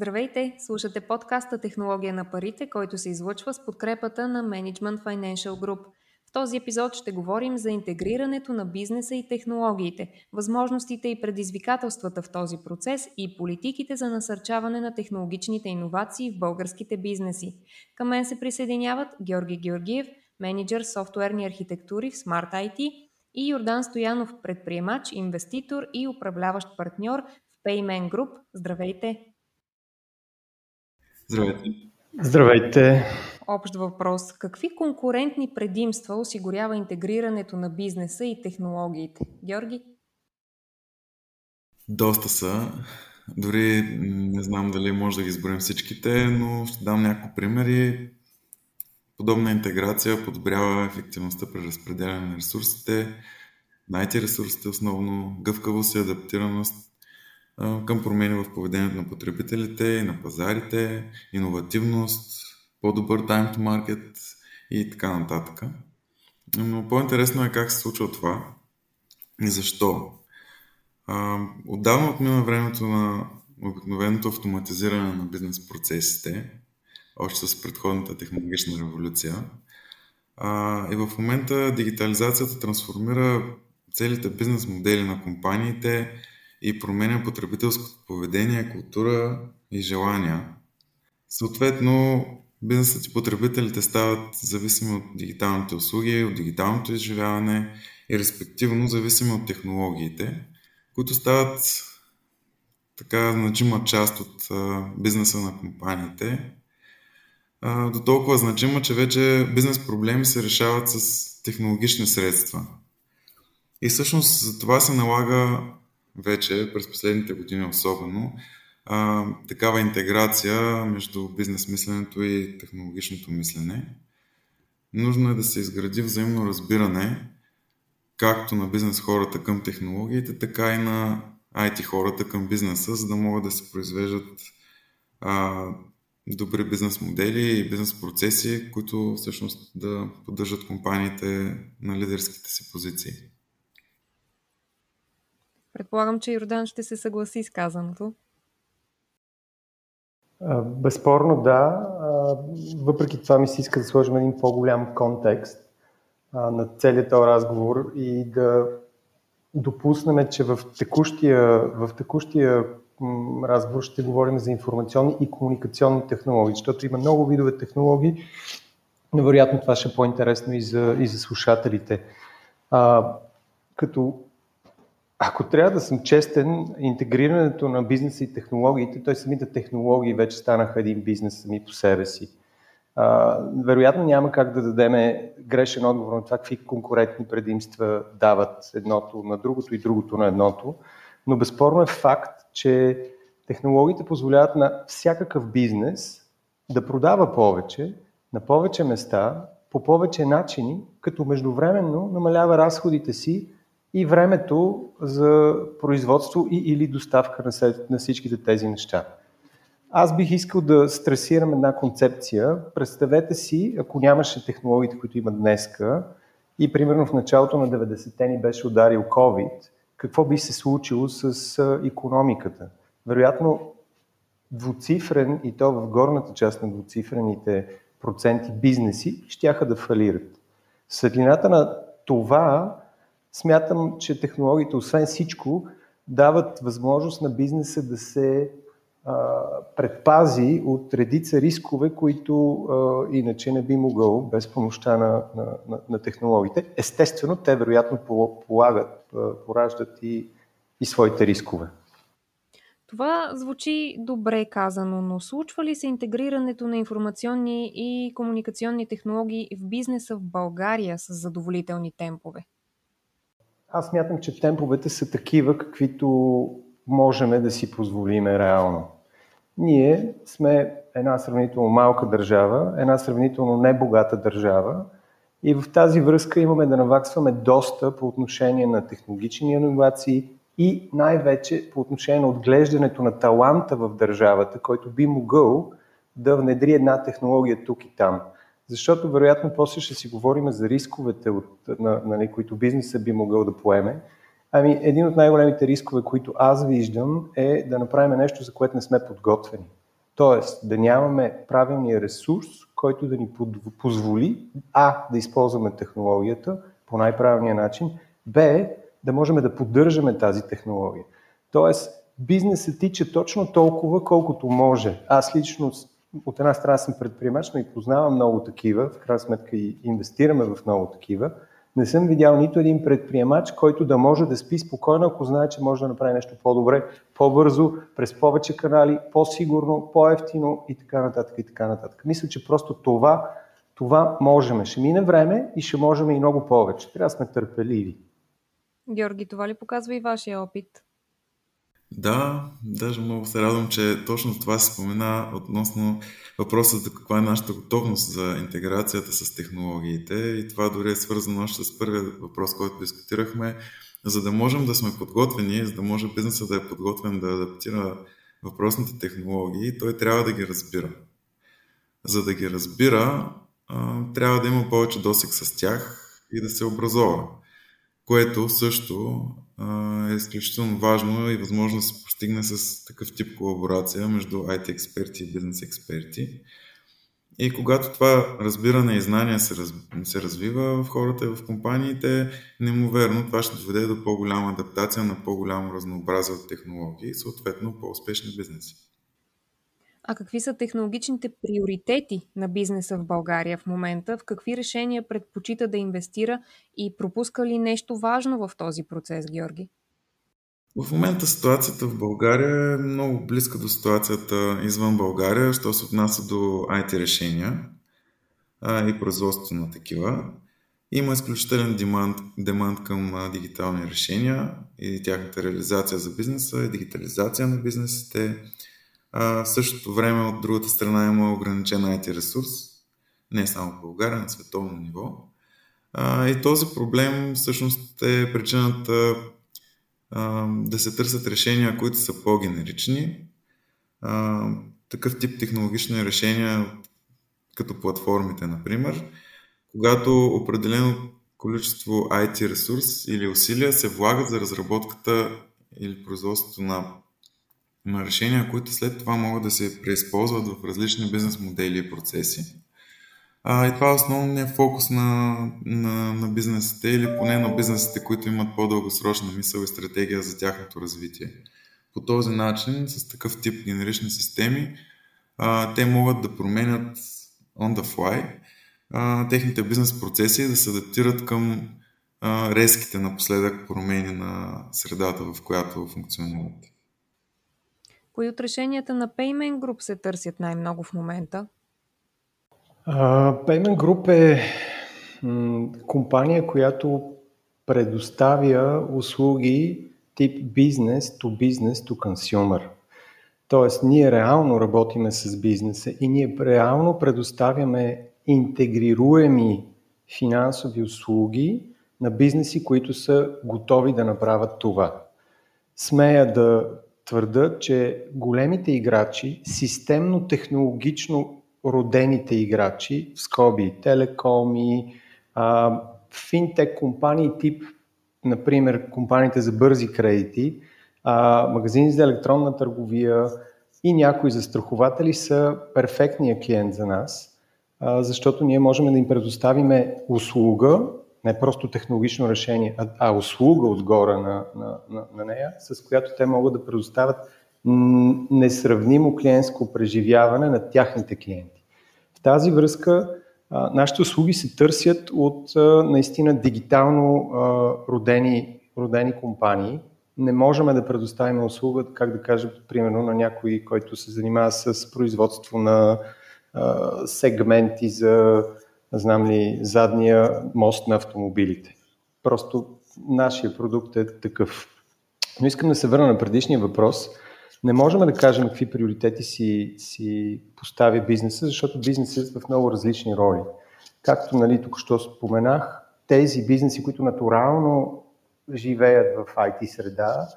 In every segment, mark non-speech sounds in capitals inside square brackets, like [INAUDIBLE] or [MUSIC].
Здравейте! Слушате подкаста Технология на парите, който се излъчва с подкрепата на Management Financial Group. В този епизод ще говорим за интегрирането на бизнеса и технологиите, възможностите и предизвикателствата в този процес и политиките за насърчаване на технологичните иновации в българските бизнеси. Към мен се присъединяват Георги Георгиев, менеджер софтуерни архитектури в Smart IT и Йордан Стоянов, предприемач, инвеститор и управляващ партньор в Payman Group. Здравейте! Здравейте! Здравейте! Общ въпрос. Какви конкурентни предимства осигурява интегрирането на бизнеса и технологиите? Георги? Доста са. Дори не знам дали може да ги изборим всичките, но ще дам няколко примери. Подобна интеграция подобрява ефективността при разпределяне на ресурсите, най-ти ресурсите основно, гъвкавост и адаптираност към промени в поведението на потребителите на пазарите, иновативност, по-добър time to market и така нататък. Но по-интересно е как се случва това и защо. отдавна отмина времето на обикновеното автоматизиране на бизнес процесите, още с предходната технологична революция. И в момента дигитализацията трансформира целите бизнес модели на компаниите и променя потребителското поведение, култура и желания. Съответно, бизнесът и потребителите стават зависими от дигиталните услуги, от дигиталното изживяване и респективно зависими от технологиите, които стават така значима част от бизнеса на компаниите до толкова значима, че вече бизнес проблеми се решават с технологични средства. И всъщност за това се налага вече, през последните години особено, а, такава интеграция между бизнес мисленето и технологичното мислене. Нужно е да се изгради взаимно разбиране както на бизнес хората към технологиите, така и на IT хората към бизнеса, за да могат да се произвеждат а, добри бизнес модели и бизнес процеси, които всъщност да поддържат компаниите на лидерските си позиции. Предполагам, че Йордан ще се съгласи с казаното. Безспорно да. Въпреки това ми се иска да сложим един по-голям контекст на целият този разговор и да допуснем, че в текущия, в текущия разговор ще говорим за информационни и комуникационни технологии, защото има много видове технологии, но вероятно това ще е по-интересно и за, и за слушателите. А, като ако трябва да съм честен, интегрирането на бизнеса и технологиите, т.е. самите технологии вече станаха един бизнес сами по себе си. А, вероятно няма как да дадем грешен отговор на това какви конкурентни предимства дават едното на другото и другото на едното, но безспорно е факт, че технологиите позволяват на всякакъв бизнес да продава повече, на повече места, по повече начини, като междувременно намалява разходите си и времето за производство и или доставка на, на всичките тези неща. Аз бих искал да стресирам една концепция. Представете си, ако нямаше технологиите, които има днеска, и примерно в началото на 90-те ни беше ударил COVID, какво би се случило с економиката. Вероятно, двуцифрен и то в горната част на двуцифрените проценти бизнеси щяха да фалират. Светлината на това смятам, че технологиите, освен всичко, дават възможност на бизнеса да се а, предпази от редица рискове, които а, иначе не би могъл без помощта на, на, на, на технологиите. Естествено, те вероятно полагат, пораждат и, и своите рискове. Това звучи добре казано, но случва ли се интегрирането на информационни и комуникационни технологии в бизнеса в България с задоволителни темпове? Аз мятам, че темповете са такива, каквито можем да си позволиме реално. Ние сме една сравнително малка държава, една сравнително небогата държава и в тази връзка имаме да наваксваме доста по отношение на технологични иновации и най-вече по отношение на отглеждането на таланта в държавата, който би могъл да внедри една технология тук и там. Защото вероятно после ще си говорим за рисковете, от, на, на, които бизнеса би могъл да поеме. Ами, един от най-големите рискове, които аз виждам, е да направим нещо, за което не сме подготвени. Тоест да нямаме правилния ресурс, който да ни позволи А. да използваме технологията по най-правилния начин, Б. да можем да поддържаме тази технология. Тоест, бизнесът тича точно толкова, колкото може. Аз лично от една страна съм предприемач, но и познавам много такива, в крайна сметка и инвестираме в много такива. Не съм видял нито един предприемач, който да може да спи спокойно, ако знае, че може да направи нещо по-добре, по-бързо, през повече канали, по-сигурно, по-ефтино и така нататък и така нататък. Мисля, че просто това, това можем. Ще мине време и ще можем и много повече. Трябва да сме търпеливи. Георги, това ли показва и вашия опит? Да, даже много се радвам, че точно това се спомена относно въпросът за каква е нашата готовност за интеграцията с технологиите. И това дори е свързано още с първия въпрос, който дискутирахме, за да можем да сме подготвени, за да може бизнесът да е подготвен да адаптира въпросните технологии, той трябва да ги разбира. За да ги разбира, трябва да има повече досек с тях и да се образова което също е изключително важно и възможно да се постигне с такъв тип колаборация между IT експерти и бизнес експерти. И когато това разбиране и знание се, раз, се развива в хората и в компаниите, неимоверно това ще доведе до по-голяма адаптация на по-голямо разнообразие от технологии и съответно по-успешни бизнеси. А какви са технологичните приоритети на бизнеса в България в момента? В какви решения предпочита да инвестира и пропуска ли нещо важно в този процес, Георги? В момента ситуацията в България е много близка до ситуацията извън България, що се отнася до IT решения а, и производството на такива. Има изключителен демант, демант към дигитални решения и тяхната реализация за бизнеса, и дигитализация на бизнесите, в същото време от другата страна има ограничен IT ресурс, не само в България, на световно ниво. И този проблем всъщност е причината да се търсят решения, които са по-генерични. Такъв тип технологични решения, като платформите, например, когато определено количество IT ресурс или усилия се влагат за разработката или производството на на решения, които след това могат да се преизползват в различни бизнес модели и процеси. А, и това е основният фокус на, на, на бизнесите или поне на бизнесите, които имат по-дългосрочна мисъл и стратегия за тяхното развитие. По този начин, с такъв тип генерични системи, а, те могат да променят on the fly а, техните бизнес процеси и да се адаптират към а, резките напоследък промени на средата, в която функционират. Кои от решенията на Payment Group се търсят най-много в момента? Uh, Payment Group е м- компания, която предоставя услуги тип бизнес to business to consumer. Тоест, ние реално работиме с бизнеса и ние реално предоставяме интегрируеми финансови услуги на бизнеси, които са готови да направят това. Смея да твърда, че големите играчи, системно технологично родените играчи, в скоби, телекоми, а, финтек компании тип, например, компаниите за бързи кредити, а, магазини за електронна търговия и някои застрахователи са перфектният клиент за нас, а, защото ние можем да им предоставиме услуга, не просто технологично решение, а, а услуга отгоре на, на, на, на нея, с която те могат да предоставят несравнимо клиентско преживяване на тяхните клиенти. В тази връзка а, нашите услуги се търсят от а, наистина дигитално а, родени, родени компании. Не можем да предоставим услуга, как да кажа, примерно на някой, който се занимава с производство на сегменти за знам ли, задния мост на автомобилите. Просто нашия продукт е такъв. Но искам да се върна на предишния въпрос. Не можем да кажем какви приоритети си, си поставя бизнеса, защото бизнесът е в много различни роли. Както нали, тук що споменах, тези бизнеси, които натурално живеят в IT среда,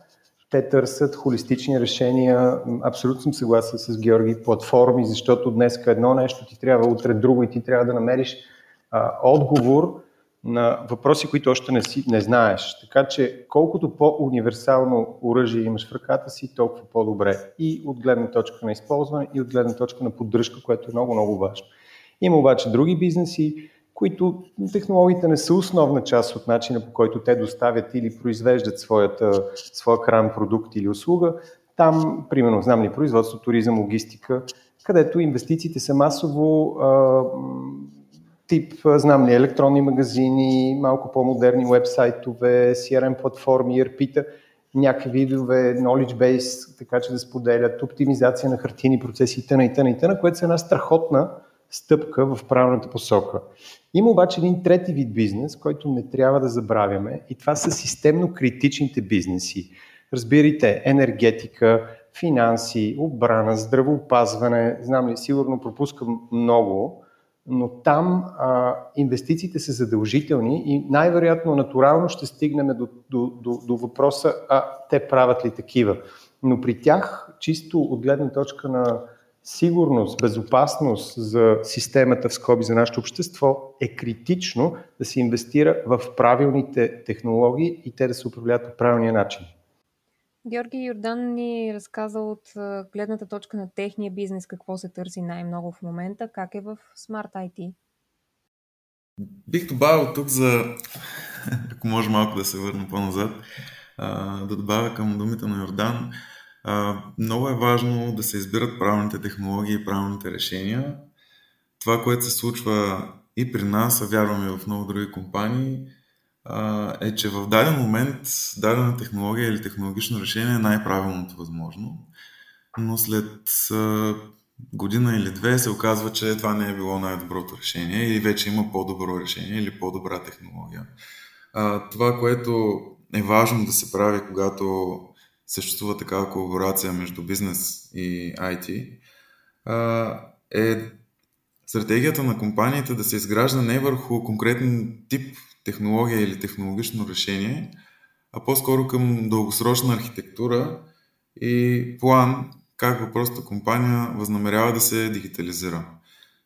те търсят холистични решения. Абсолютно съм съгласен с Георги, платформи, защото днес едно нещо ти трябва, утре друго и ти трябва да намериш а, отговор на въпроси, които още не, си, не знаеш. Така че колкото по-универсално оръжие имаш в ръката си, толкова по-добре. И от гледна точка на използване, и от гледна точка на поддръжка, което е много, много важно. Има обаче други бизнеси, които технологиите не са основна част от начина по който те доставят или произвеждат своята, своя крайен продукт или услуга. Там, примерно, знам ли, производство, туризъм, логистика, където инвестициите са масово а, тип, знам ли, електронни магазини, малко по-модерни вебсайтове, CRM платформи, ERP-та, някакви видове knowledge base, така че да споделят, оптимизация на хартини процеси и т.н. и т.н. и т.н. което е една страхотна стъпка в правилната посока. Има обаче един трети вид бизнес, който не трябва да забравяме и това са системно критичните бизнеси. Разбирайте, енергетика, финанси, обрана, здравоопазване, знам ли, сигурно пропускам много, но там а, инвестициите са задължителни и най-вероятно натурално ще стигнем до, до, до, до въпроса, а те правят ли такива. Но при тях, чисто от гледна точка на сигурност, безопасност за системата в скоби за нашето общество, е критично да се инвестира в правилните технологии и те да се управляват по правилния начин. Георги Йордан ни разказа от гледната точка на техния бизнес какво се търси най-много в момента, как е в Smart IT. Бих добавил тук за, ако може малко да се върна по-назад, да добавя към думите на Йордан. Много е важно да се избират правилните технологии и правилните решения. Това, което се случва и при нас, а вярваме в много други компании, е, че в даден момент дадена технология или технологично решение е най-правилното възможно, но след година или две се оказва, че това не е било най-доброто решение или вече има по-добро решение или по-добра технология. Това, което е важно да се прави, когато съществува такава колаборация между бизнес и IT, е стратегията на компаниите да се изгражда не върху конкретен тип технология или технологично решение, а по-скоро към дългосрочна архитектура и план как въпросната компания възнамерява да се дигитализира.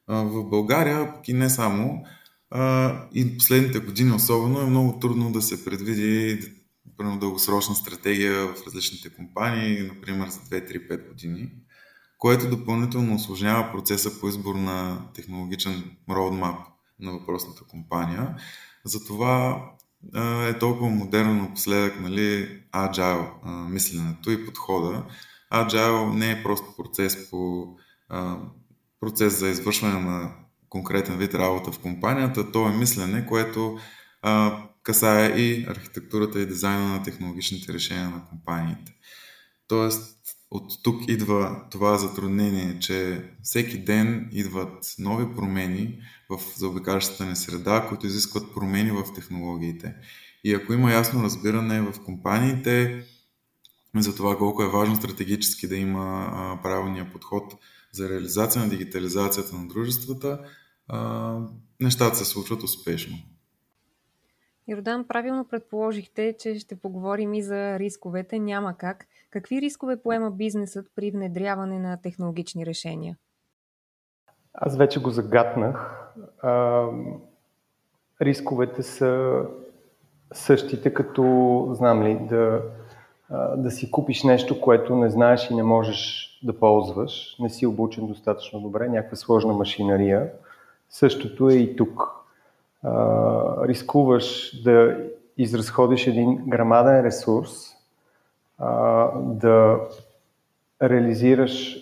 В България, пък и не само, и последните години особено, е много трудно да се предвиди дългосрочна стратегия в различните компании, например за 2-3-5 години, което допълнително осложнява процеса по избор на технологичен roadmap на въпросната компания затова е толкова модерно напоследък нали, agile мисленето и подхода. Agile не е просто процес по процес за извършване на конкретен вид работа в компанията, то е мислене, което а, касае и архитектурата и дизайна на технологичните решения на компаниите. Тоест, от тук идва това затруднение, че всеки ден идват нови промени в заобикалящата ни среда, които изискват промени в технологиите. И ако има ясно разбиране в компаниите за това колко е важно стратегически да има правилния подход за реализация на дигитализацията на дружествата, нещата се случват успешно. Йордан, правилно предположихте, че ще поговорим и за рисковете. Няма как. Какви рискове поема бизнесът при внедряване на технологични решения? Аз вече го загатнах. А, рисковете са същите, като, знам ли, да, да си купиш нещо, което не знаеш и не можеш да ползваш, не си обучен достатъчно добре, някаква сложна машинария. Същото е и тук. Рискуваш да изразходиш един грамаден ресурс, а, да реализираш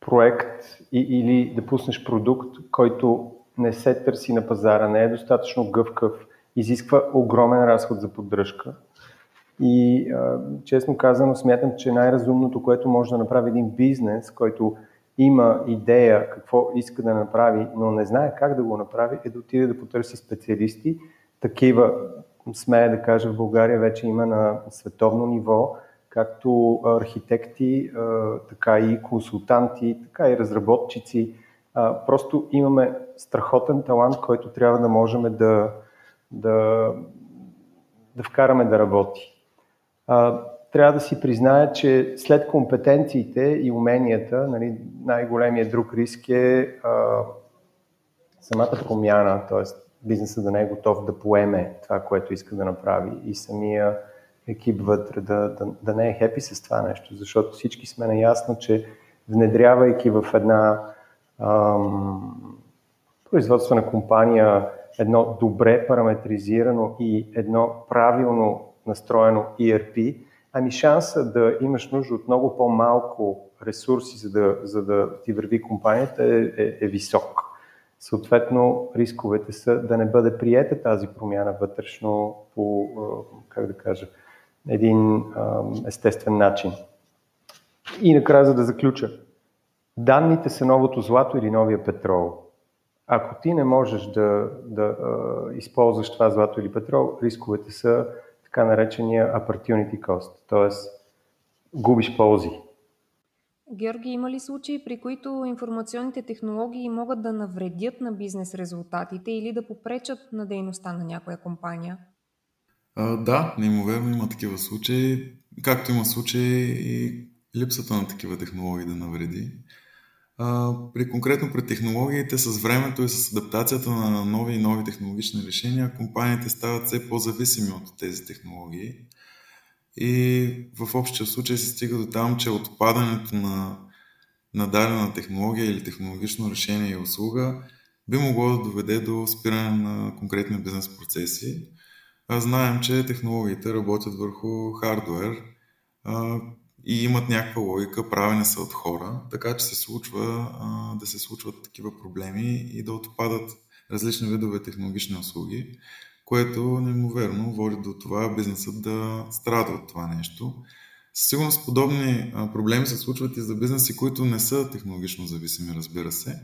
проект и, или да пуснеш продукт, който не се търси на пазара, не е достатъчно гъвкав, изисква огромен разход за поддръжка. И а, честно казано, смятам, че най-разумното, което може да направи един бизнес, който има идея какво иска да направи, но не знае как да го направи, е да отиде да потърси специалисти. Такива, смея да кажа, в България вече има на световно ниво, както архитекти, така и консултанти, така и разработчици. Просто имаме страхотен талант, който трябва да можем да, да, да вкараме да работи. Трябва да си призная, че след компетенциите и уменията, нали, най-големият друг риск е а, самата промяна, т.е. бизнеса да не е готов да поеме това, което иска да направи и самия екип вътре да, да, да не е хепи с това нещо, защото всички сме наясно, че внедрявайки в една ам, производствена компания едно добре параметризирано и едно правилно настроено ERP, ами шанса да имаш нужда от много по-малко ресурси, за да, за да ти върви компанията е, е, е висок. Съответно, рисковете са да не бъде приета тази промяна вътрешно по, как да кажа, един естествен начин. И накрая, за да заключа, данните са новото злато или новия петрол. Ако ти не можеш да, да използваш това злато или петрол, рисковете са така наречения opportunity cost, т.е. губиш ползи. Георги, има ли случаи, при които информационните технологии могат да навредят на бизнес резултатите или да попречат на дейността на някоя компания? А, да, неимоверно има такива случаи, както има случаи и липсата на такива технологии да навреди. При конкретно при технологиите, с времето и с адаптацията на нови и нови технологични решения, компаниите стават все по-зависими от тези технологии. И в общия случай се стига до там, че отпадането на, на дадена технология или технологично решение и услуга би могло да доведе до спиране на конкретни бизнес процеси. А знаем, че технологиите работят върху хардвер и имат някаква логика, правени са от хора, така че се случва а, да се случват такива проблеми и да отпадат различни видове технологични услуги което неимоверно води до това бизнесът да страда от това нещо. Със сигурност подобни проблеми се случват и за бизнеси, които не са технологично зависими, разбира се.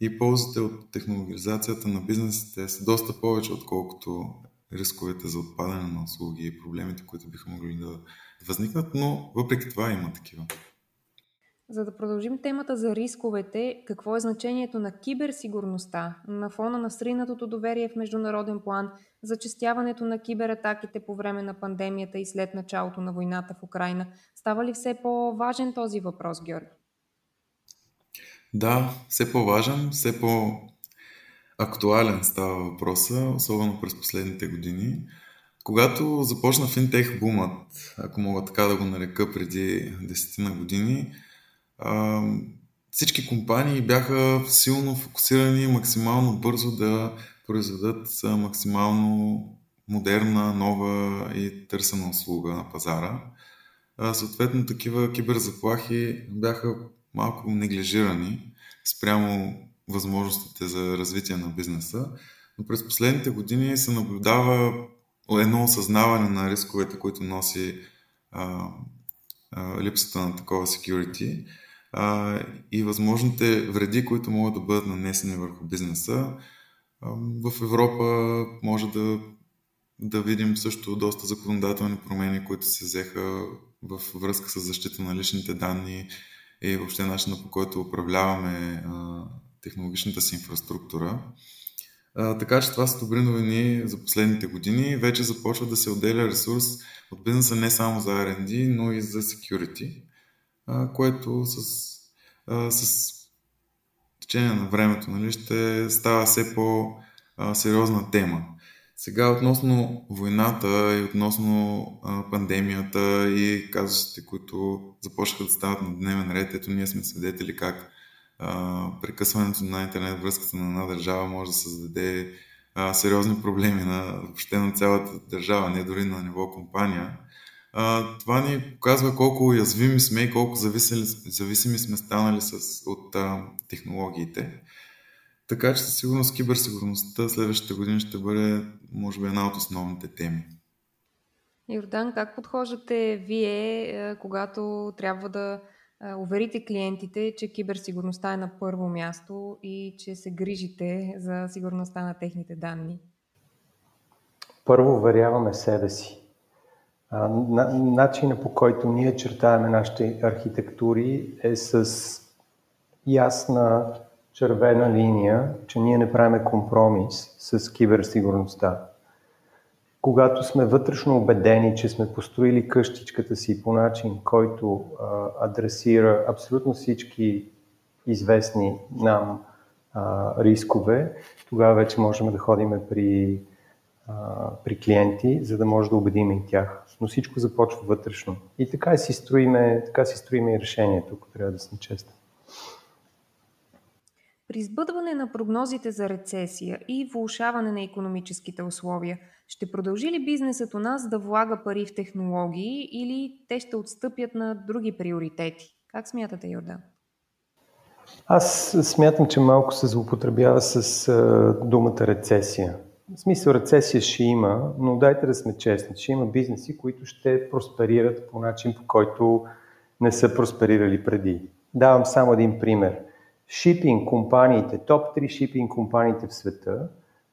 И ползите от технологизацията на бизнесите са доста повече, отколкото рисковете за отпадане на услуги и проблемите, които биха могли да възникнат, но въпреки това има такива. За да продължим темата за рисковете, какво е значението на киберсигурността на фона на сринатото доверие в международен план, зачестяването на кибератаките по време на пандемията и след началото на войната в Украина? Става ли все по-важен този въпрос, Георги? Да, все по-важен, все по-актуален става въпроса, особено през последните години. Когато започна финтех бумът, ако мога така да го нарека преди десетина години, всички компании бяха силно фокусирани максимално бързо да произведат максимално модерна, нова и търсена услуга на пазара. Съответно, такива киберзаплахи бяха малко неглижирани спрямо възможностите за развитие на бизнеса, но през последните години се наблюдава едно осъзнаване на рисковете, които носи а, а, липсата на такова security а, и възможните вреди, които могат да бъдат нанесени върху бизнеса. А, в Европа може да, да видим също доста законодателни промени, които се взеха в връзка с защита на личните данни и въобще начина по който управляваме а, технологичната си инфраструктура. А, така че това са добри новини за последните години. Вече започва да се отделя ресурс от бизнеса не само за R&D, но и за security което с, с течение на времето нали, ще става все по-сериозна тема. Сега относно войната и относно а, пандемията и казусите, които започнаха да стават на дневен ред, ето ние сме свидетели как прекъсването на интернет връзката на една държава може да създаде а, сериозни проблеми на, въобще на цялата държава, не дори на ниво компания а, това ни показва колко уязвими сме и колко зависими, зависими сме станали с, от а, технологиите. Така че със сигурност киберсигурността следващите години ще бъде, може би, една от основните теми. Йордан, как подхождате вие, когато трябва да уверите клиентите, че киберсигурността е на първо място и че се грижите за сигурността на техните данни? Първо уверяваме себе си. Начина по който ние чертаваме нашите архитектури е с ясна червена линия, че ние не правим компромис с киберсигурността. Когато сме вътрешно убедени, че сме построили къщичката си по начин, който а, адресира абсолютно всички известни нам а, рискове, тогава вече можем да ходим при, а, при клиенти, за да може да убедим и тях. Но всичко започва вътрешно. И така си строиме, така си строиме и решението, ако трябва да съм честен. При избъдване на прогнозите за рецесия и влушаване на економическите условия, ще продължи ли бизнесът у нас да влага пари в технологии или те ще отстъпят на други приоритети? Как смятате, Йордан? Аз смятам, че малко се злоупотребява с думата рецесия. В смисъл рецесия ще има, но дайте да сме честни, ще има бизнеси, които ще просперират по начин, по който не са просперирали преди. Давам само един пример. Шипинг компаниите, топ 3 шипинг компаниите в света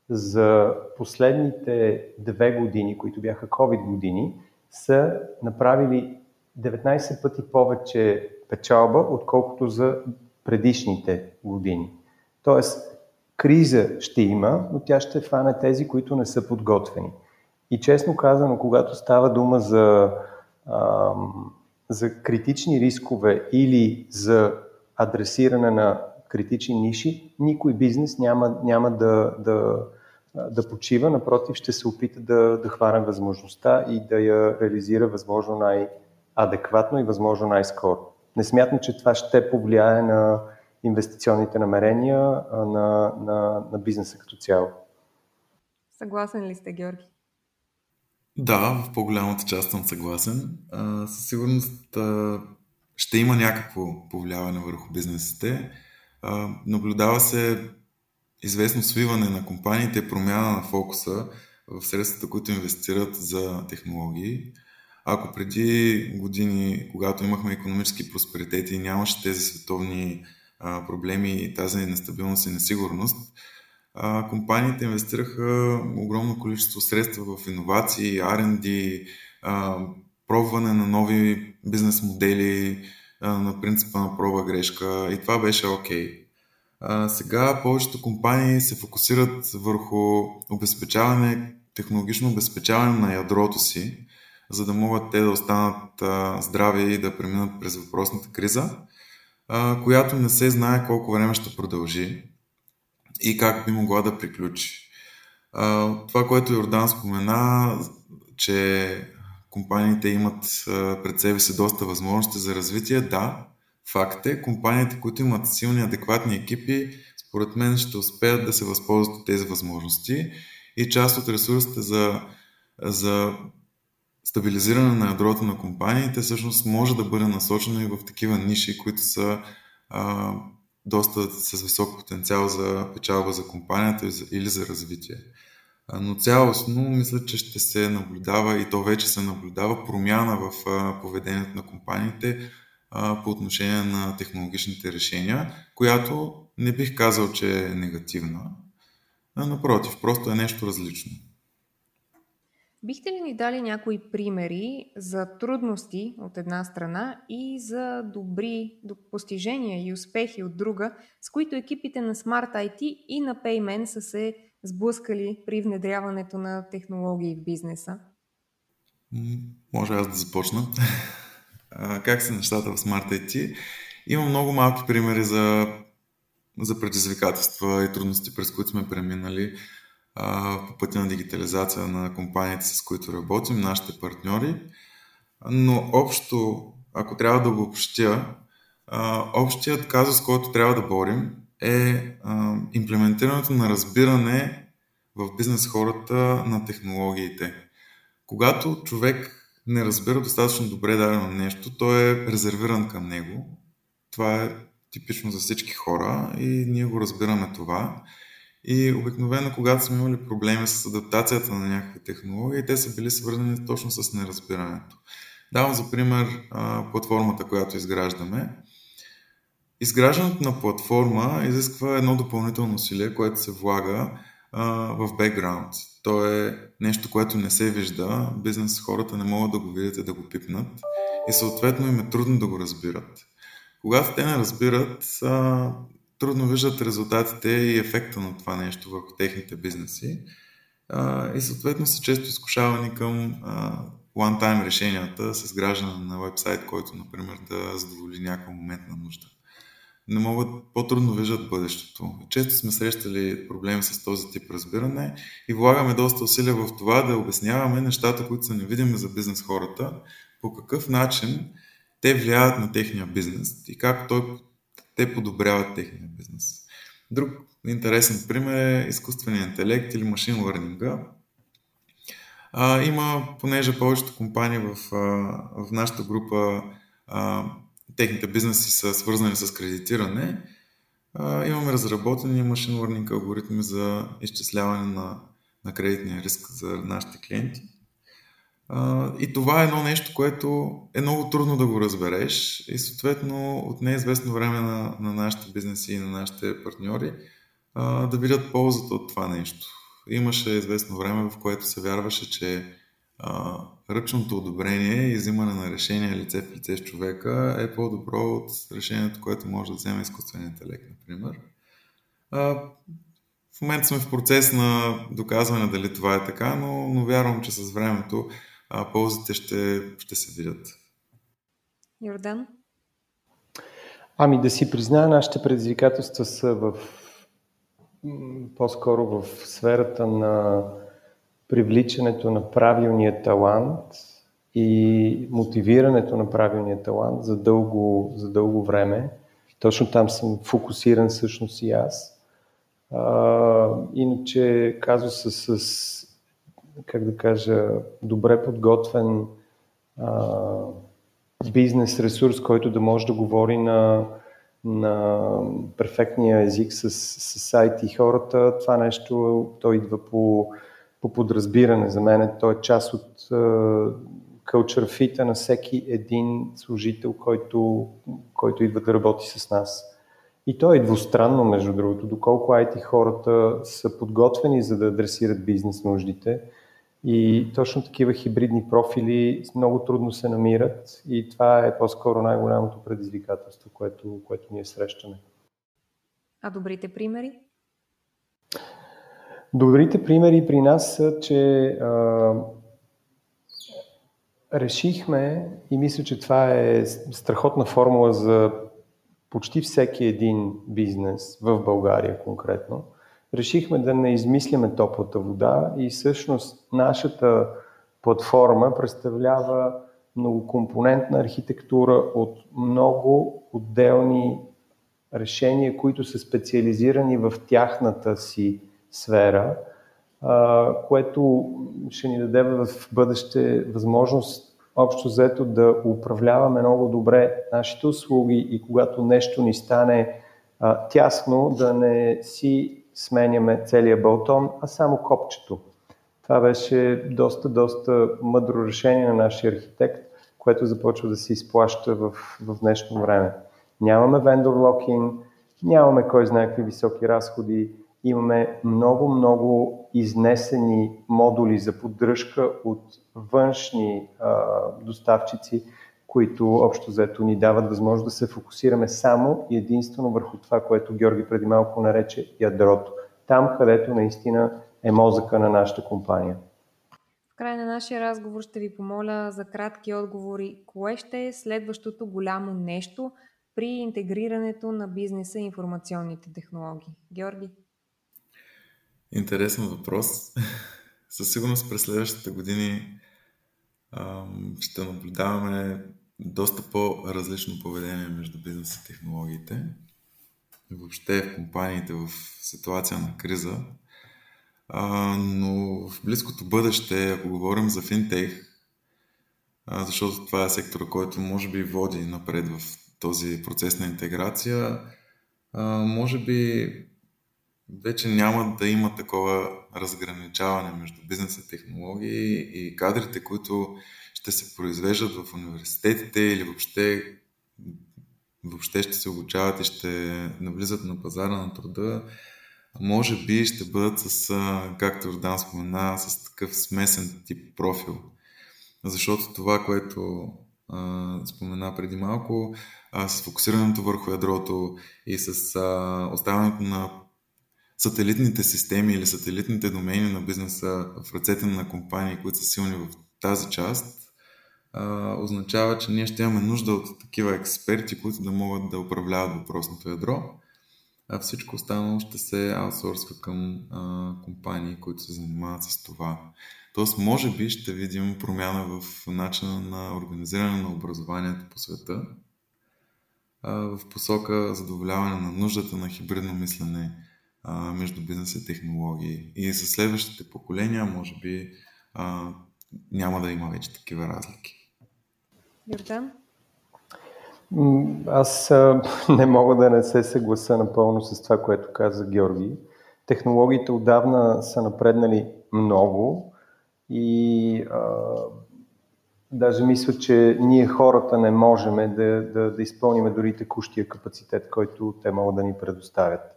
за последните две години, които бяха COVID години, са направили 19 пъти повече печалба, отколкото за предишните години. Тоест, криза ще има, но тя ще фане тези, които не са подготвени. И честно казано, когато става дума за, ам, за критични рискове или за адресиране на критични ниши, никой бизнес няма, няма да, да, да почива, напротив ще се опита да, да хване възможността и да я реализира възможно най-адекватно и възможно най-скоро. Не смятам, че това ще повлияе на инвестиционните намерения на, на, на бизнеса като цяло. Съгласен ли сте, Георги? Да, в по-голямата част съм съгласен. А, със сигурност а, ще има някакво повлияване върху бизнесите. Наблюдава се известно свиване на компаниите, промяна на фокуса в средствата, които инвестират за технологии. Ако преди години, когато имахме економически просперитети и нямаше тези световни проблеми и тази нестабилност и несигурност, компаниите инвестираха огромно количество средства в иновации, R&D, пробване на нови бизнес модели на принципа на проба грешка и това беше окей. Okay. сега повечето компании се фокусират върху обезпечаване, технологично обезпечаване на ядрото си, за да могат те да останат здрави и да преминат през въпросната криза, която не се знае колко време ще продължи и как би могла да приключи. Това, което Йордан спомена, че компаниите имат пред себе си доста възможности за развитие, да, факт е. Компаниите, които имат силни, адекватни екипи, според мен ще успеят да се възползват от тези възможности и част от ресурсите за, за стабилизиране на ядрото на компаниите всъщност може да бъде насочено и в такива ниши, които са а, доста с висок потенциал за печалба за компанията или за развитие. Но цялостно мисля, че ще се наблюдава и то вече се наблюдава промяна в поведението на компаниите по отношение на технологичните решения, която не бих казал, че е негативна. А, напротив, просто е нещо различно. Бихте ли ни дали някои примери за трудности от една страна и за добри постижения и успехи от друга, с които екипите на Smart IT и на Payment са се сблъскали при внедряването на технологии в бизнеса? Може аз да започна. как са нещата в Smart IT? Има много малки примери за, за предизвикателства и трудности, през които сме преминали по пътя на дигитализация на компаниите, с които работим, нашите партньори. Но общо, ако трябва да обобщя, общият казус, който трябва да борим е имплементирането на разбиране в бизнес хората на технологиите. Когато човек не разбира достатъчно добре дадено нещо, той е резервиран към него. Това е типично за всички хора и ние го разбираме това. И обикновено, когато сме имали проблеми с адаптацията на някакви технологии, те са били свързани точно с неразбирането. Давам за пример платформата, която изграждаме. Изграждането на платформа изисква едно допълнително усилие, което се влага в бекграунд. То е нещо, което не се вижда, бизнес хората не могат да го видят и да го пипнат и съответно им е трудно да го разбират. Когато те не разбират, трудно виждат резултатите и ефекта на това нещо върху техните бизнеси а, и съответно са често изкушавани към one-time решенията с граждане на вебсайт, който, например, да задоволи някаква моментна нужда. Не могат, по-трудно виждат бъдещето. Често сме срещали проблеми с този тип разбиране и влагаме доста усилия в това да обясняваме нещата, които са невидими за бизнес хората, по какъв начин те влияят на техния бизнес и как той, те подобряват техния бизнес. Друг интересен пример е изкуственият интелект или машин лърнинга. Има, понеже повечето компании в, в нашата група техните бизнеси са свързани с кредитиране, имаме разработени машин learning алгоритми за изчисляване на, на кредитния риск за нашите клиенти. И това е едно нещо, което е много трудно да го разбереш и съответно от неизвестно време на, на нашите бизнеси и на нашите партньори да видят ползата от това нещо. Имаше известно време, в което се вярваше, че ръчното одобрение и взимане на решение лице в лице с човека е по-добро от решението, което може да вземе изкуственият интелект, например. А, в момента сме в процес на доказване дали това е така, но, но вярвам, че с времето а, ползите ще, ще се видят. Йордан? Ами да си призная, нашите предизвикателства са в по-скоро в сферата на привличането на правилния талант и мотивирането на правилния талант за дълго, за дълго време. Точно там съм фокусиран всъщност и аз. А, иначе казуса с, с, как да кажа, добре подготвен а, бизнес ресурс, който да може да говори на, на перфектния език с, с сайт и хората, това нещо, то идва по по подразбиране. За мен той е част от кълчър фита на всеки един служител, който, който идва да работи с нас. И то е двустранно, между другото, доколко IT хората са подготвени за да адресират бизнес нуждите. И точно такива хибридни профили много трудно се намират и това е по-скоро най-голямото предизвикателство, което, което ние срещаме. А добрите примери? Добрите примери при нас са, че а, решихме и мисля, че това е страхотна формула за почти всеки един бизнес в България конкретно. Решихме да не измисляме топлата вода и всъщност нашата платформа представлява многокомпонентна архитектура от много отделни решения, които са специализирани в тяхната си сфера, което ще ни даде в бъдеще възможност общо взето да управляваме много добре нашите услуги и когато нещо ни стане тясно, да не си сменяме целият балтон, а само копчето. Това беше доста, доста мъдро решение на нашия архитект, което започва да се изплаща в, в днешно време. Нямаме вендор локин, нямаме кой знае какви високи разходи, имаме много, много изнесени модули за поддръжка от външни а, доставчици, които общо заето ни дават възможност да се фокусираме само и единствено върху това, което Георги преди малко нарече ядрото. Там, където наистина е мозъка на нашата компания. В края на нашия разговор ще ви помоля за кратки отговори. Кое ще е следващото голямо нещо при интегрирането на бизнеса и информационните технологии? Георги? Интересен въпрос. Със сигурност през следващите години ще наблюдаваме доста по-различно поведение между бизнес и технологиите. Въобще в компаниите в ситуация на криза. но в близкото бъдеще, ако говорим за финтех, защото това е сектора, който може би води напред в този процес на интеграция, може би вече няма да има такова разграничаване между бизнес и технологии и кадрите, които ще се произвеждат в университетите или въобще, въобще ще се обучават и ще навлизат на пазара на труда, може би ще бъдат с, както Ордан спомена, с такъв смесен тип профил. Защото това, което а, спомена преди малко, а, с фокусирането върху ядрото и с а, оставането на сателитните системи или сателитните домени на бизнеса в ръцете на компании, които са силни в тази част, означава, че ние ще имаме нужда от такива експерти, които да могат да управляват въпросното ядро, а всичко останало ще се аутсорсва към компании, които се занимават с това. Тоест, може би ще видим промяна в начина на организиране на образованието по света, в посока задоволяване на нуждата на хибридно мислене а, между бизнес и технологии. И със следващите поколения, може би, а, няма да има вече такива разлики. Йордан? Аз а, [LAUGHS] не мога да не се съгласа напълно с това, което каза Георги. Технологиите отдавна са напреднали много и а, даже мисля, че ние хората не можем да, да, да изпълним дори текущия капацитет, който те могат да ни предоставят.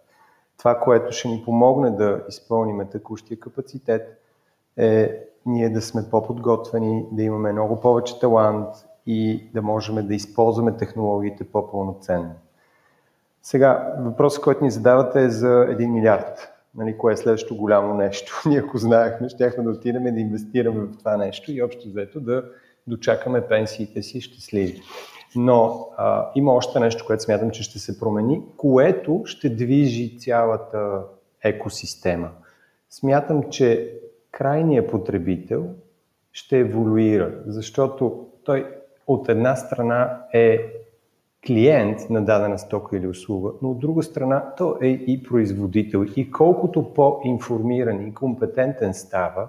Това, което ще ни помогне да изпълним текущия капацитет е ние да сме по-подготвени, да имаме много повече талант и да можем да използваме технологиите по-пълноценно. Сега, въпросът, който ни задавате е за 1 милиард. Нали, кое е следващото голямо нещо? [LAUGHS] Ние ако знаехме, щяхме да отидем да инвестираме в това нещо и общо взето да дочакаме пенсиите си щастливи. Но а, има още нещо, което смятам, че ще се промени, което ще движи цялата екосистема. Смятам, че крайният потребител ще еволюира, защото той от една страна е клиент на дадена стока или услуга, но от друга страна то е и производител. И колкото по-информиран и компетентен става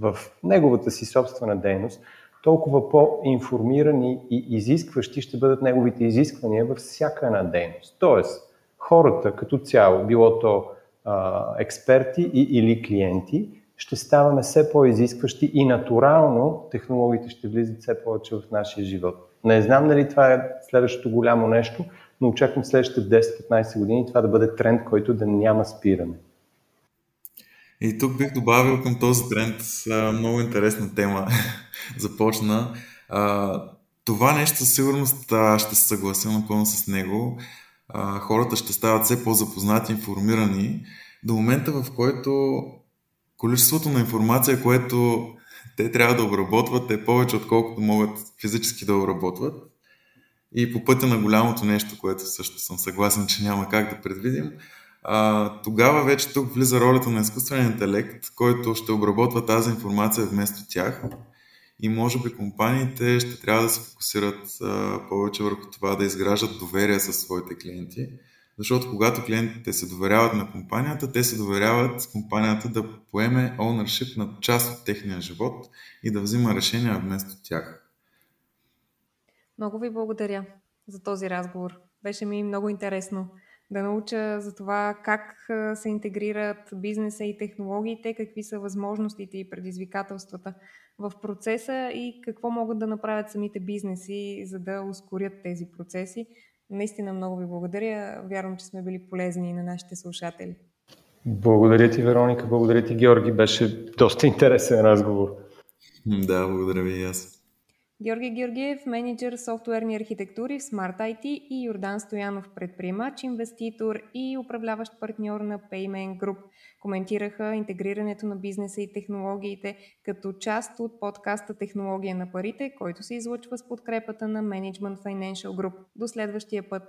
в неговата си собствена дейност, толкова по-информирани и изискващи ще бъдат неговите изисквания във всяка една дейност. Тоест, хората като цяло, било то а, експерти и, или клиенти, ще ставаме все по-изискващи и натурално технологиите ще влизат все повече в нашия живот. Не знам дали това е следващото голямо нещо, но очаквам следващите 10-15 години това да бъде тренд, който да няма спиране. И тук бих добавил към този тренд много интересна тема. [LAUGHS] Започна. Това нещо със сигурност ще се съглася напълно с него. Хората ще стават все по-запознати, информирани до момента, в който количеството на информация, което те трябва да обработват е повече отколкото могат физически да обработват. И по пътя на голямото нещо, което също съм съгласен, че няма как да предвидим, а, тогава вече тук влиза ролята на изкуствения интелект, който ще обработва тази информация вместо тях. И може би компаниите ще трябва да се фокусират а, повече върху това да изграждат доверие със своите клиенти защото когато клиентите се доверяват на компанията, те се доверяват компанията да поеме ownership на част от техния живот и да взима решения вместо тях. Много ви благодаря за този разговор. Беше ми много интересно да науча за това как се интегрират бизнеса и технологиите, какви са възможностите и предизвикателствата в процеса и какво могат да направят самите бизнеси, за да ускорят тези процеси. Наистина много ви благодаря. Вярвам, че сме били полезни на нашите слушатели. Благодаря ти, Вероника. Благодаря ти, Георги. Беше доста интересен разговор. Да, благодаря ви и аз. Георги Георгиев, менеджер софтуерни архитектури в Smart IT и Йордан Стоянов, предприемач, инвеститор и управляващ партньор на Payment Group, коментираха интегрирането на бизнеса и технологиите като част от подкаста Технология на парите, който се излъчва с подкрепата на Management Financial Group. До следващия път!